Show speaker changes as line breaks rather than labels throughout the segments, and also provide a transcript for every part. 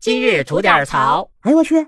今日吐点槽。
哎呦我去！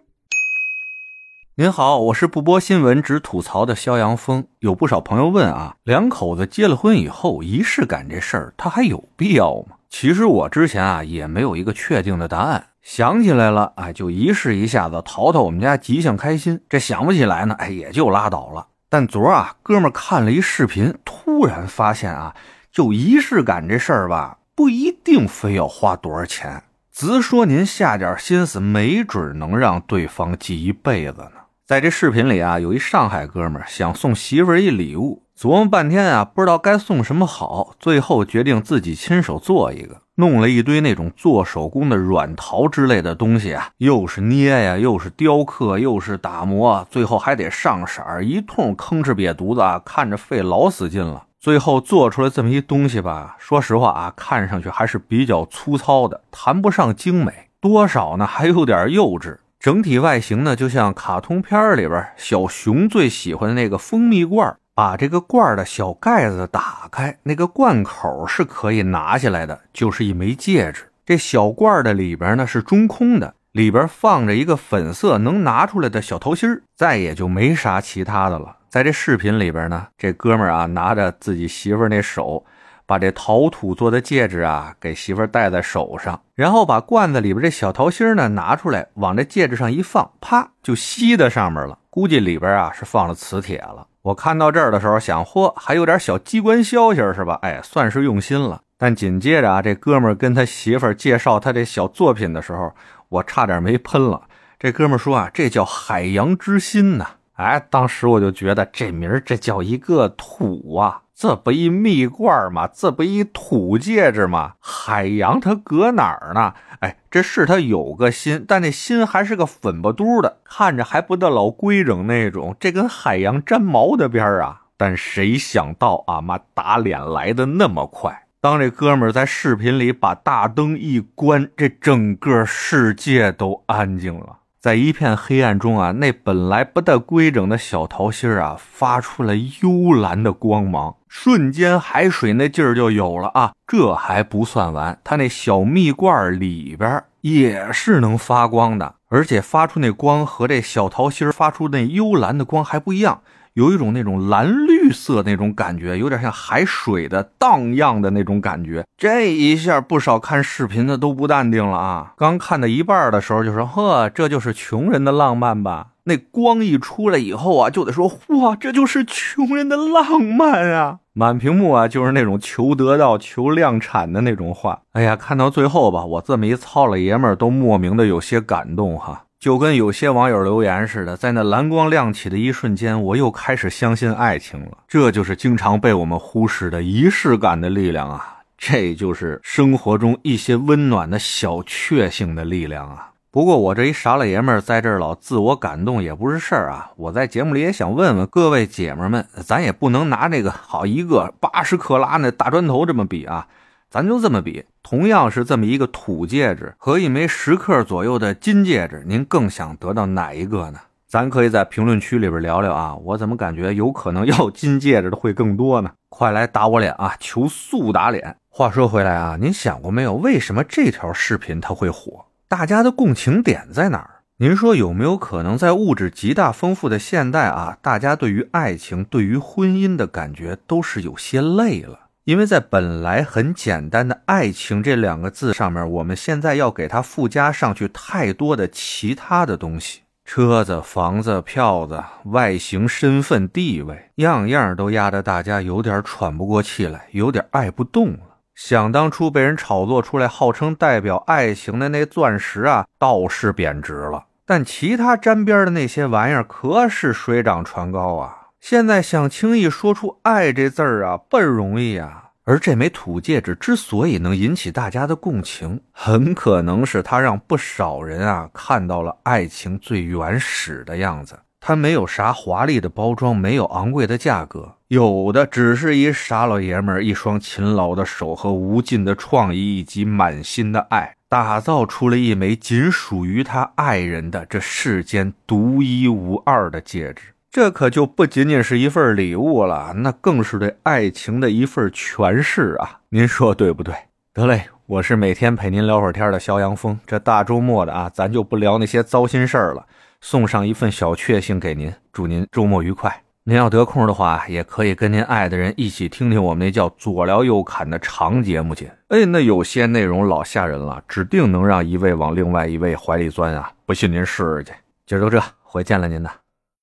您好，我是不播新闻只吐槽的肖阳峰。有不少朋友问啊，两口子结了婚以后，仪式感这事儿，它还有必要吗？其实我之前啊也没有一个确定的答案，想起来了，哎，就仪式一下子，淘淘我们家吉祥开心；这想不起来呢，哎，也就拉倒了。但昨儿啊，哥们儿看了一视频，突然发现啊，就仪式感这事儿吧，不一定非要花多少钱，直说您下点心思，没准能让对方记一辈子呢。在这视频里啊，有一上海哥们想送媳妇一礼物，琢磨半天啊，不知道该送什么好，最后决定自己亲手做一个，弄了一堆那种做手工的软陶之类的东西啊，又是捏呀，又是雕刻，又是打磨，最后还得上色儿，一通吭哧瘪犊子啊，看着费老死劲了。最后做出来这么一东西吧，说实话啊，看上去还是比较粗糙的，谈不上精美，多少呢还有点幼稚。整体外形呢，就像卡通片里边小熊最喜欢的那个蜂蜜罐把这个罐的小盖子打开，那个罐口是可以拿下来的，就是一枚戒指。这小罐的里边呢是中空的，里边放着一个粉色能拿出来的小桃心再也就没啥其他的了。在这视频里边呢，这哥们儿啊拿着自己媳妇那手。把这陶土做的戒指啊，给媳妇戴在手上，然后把罐子里边这小桃心呢拿出来，往这戒指上一放，啪就吸在上面了。估计里边啊是放了磁铁了。我看到这儿的时候想，嚯，还有点小机关消息是吧？哎，算是用心了。但紧接着啊，这哥们跟他媳妇介绍他这小作品的时候，我差点没喷了。这哥们说啊，这叫海洋之心呐。哎，当时我就觉得这名儿这叫一个土啊。这不一蜜罐吗？这不一土戒指吗？海洋它搁哪儿呢？哎，这是它有个心，但那心还是个粉不嘟的，看着还不得老规整那种。这跟海洋粘毛的边儿啊！但谁想到啊妈打脸来的那么快？当这哥们儿在视频里把大灯一关，这整个世界都安静了。在一片黑暗中啊，那本来不大规整的小桃心啊，发出了幽蓝的光芒，瞬间海水那劲儿就有了啊！这还不算完，它那小蜜罐里边也是能发光的，而且发出那光和这小桃心发出那幽蓝的光还不一样。有一种那种蓝绿色那种感觉，有点像海水的荡漾的那种感觉。这一下，不少看视频的都不淡定了啊！刚看到一半的时候，就说：“呵，这就是穷人的浪漫吧？”那光一出来以后啊，就得说：“哇，这就是穷人的浪漫啊！”满屏幕啊，就是那种求得到、求量产的那种话。哎呀，看到最后吧，我这么一糙老爷们儿都莫名的有些感动哈。就跟有些网友留言似的，在那蓝光亮起的一瞬间，我又开始相信爱情了。这就是经常被我们忽视的仪式感的力量啊！这就是生活中一些温暖的小确幸的力量啊！不过我这一傻老爷们儿在这儿老自我感动也不是事儿啊！我在节目里也想问问各位姐们们，咱也不能拿那个好一个八十克拉那大砖头这么比啊！咱就这么比，同样是这么一个土戒指和一枚十克左右的金戒指，您更想得到哪一个呢？咱可以在评论区里边聊聊啊！我怎么感觉有可能要金戒指的会更多呢？快来打我脸啊！求速打脸！话说回来啊，您想过没有，为什么这条视频它会火？大家的共情点在哪儿？您说有没有可能在物质极大丰富的现代啊，大家对于爱情、对于婚姻的感觉都是有些累了？因为在本来很简单的“爱情”这两个字上面，我们现在要给它附加上去太多的其他的东西：车子、房子、票子、外形、身份、地位，样样都压得大家有点喘不过气来，有点爱不动了。想当初被人炒作出来，号称代表爱情的那钻石啊，倒是贬值了，但其他沾边的那些玩意儿可是水涨船高啊。现在想轻易说出“爱”这字儿啊，不容易啊。而这枚土戒指之所以能引起大家的共情，很可能是它让不少人啊看到了爱情最原始的样子。它没有啥华丽的包装，没有昂贵的价格，有的只是一傻老爷们儿一双勤劳的手和无尽的创意以及满心的爱，打造出了一枚仅属于他爱人的这世间独一无二的戒指。这可就不仅仅是一份礼物了，那更是对爱情的一份诠释啊！您说对不对？得嘞。我是每天陪您聊会儿天的肖阳峰。这大周末的啊，咱就不聊那些糟心事儿了，送上一份小确幸给您，祝您周末愉快。您要得空的话，也可以跟您爱的人一起听听我们那叫左聊右侃的长节目去。哎，那有些内容老吓人了，指定能让一位往另外一位怀里钻啊！不信您试试去。今儿就这，回见了您呐。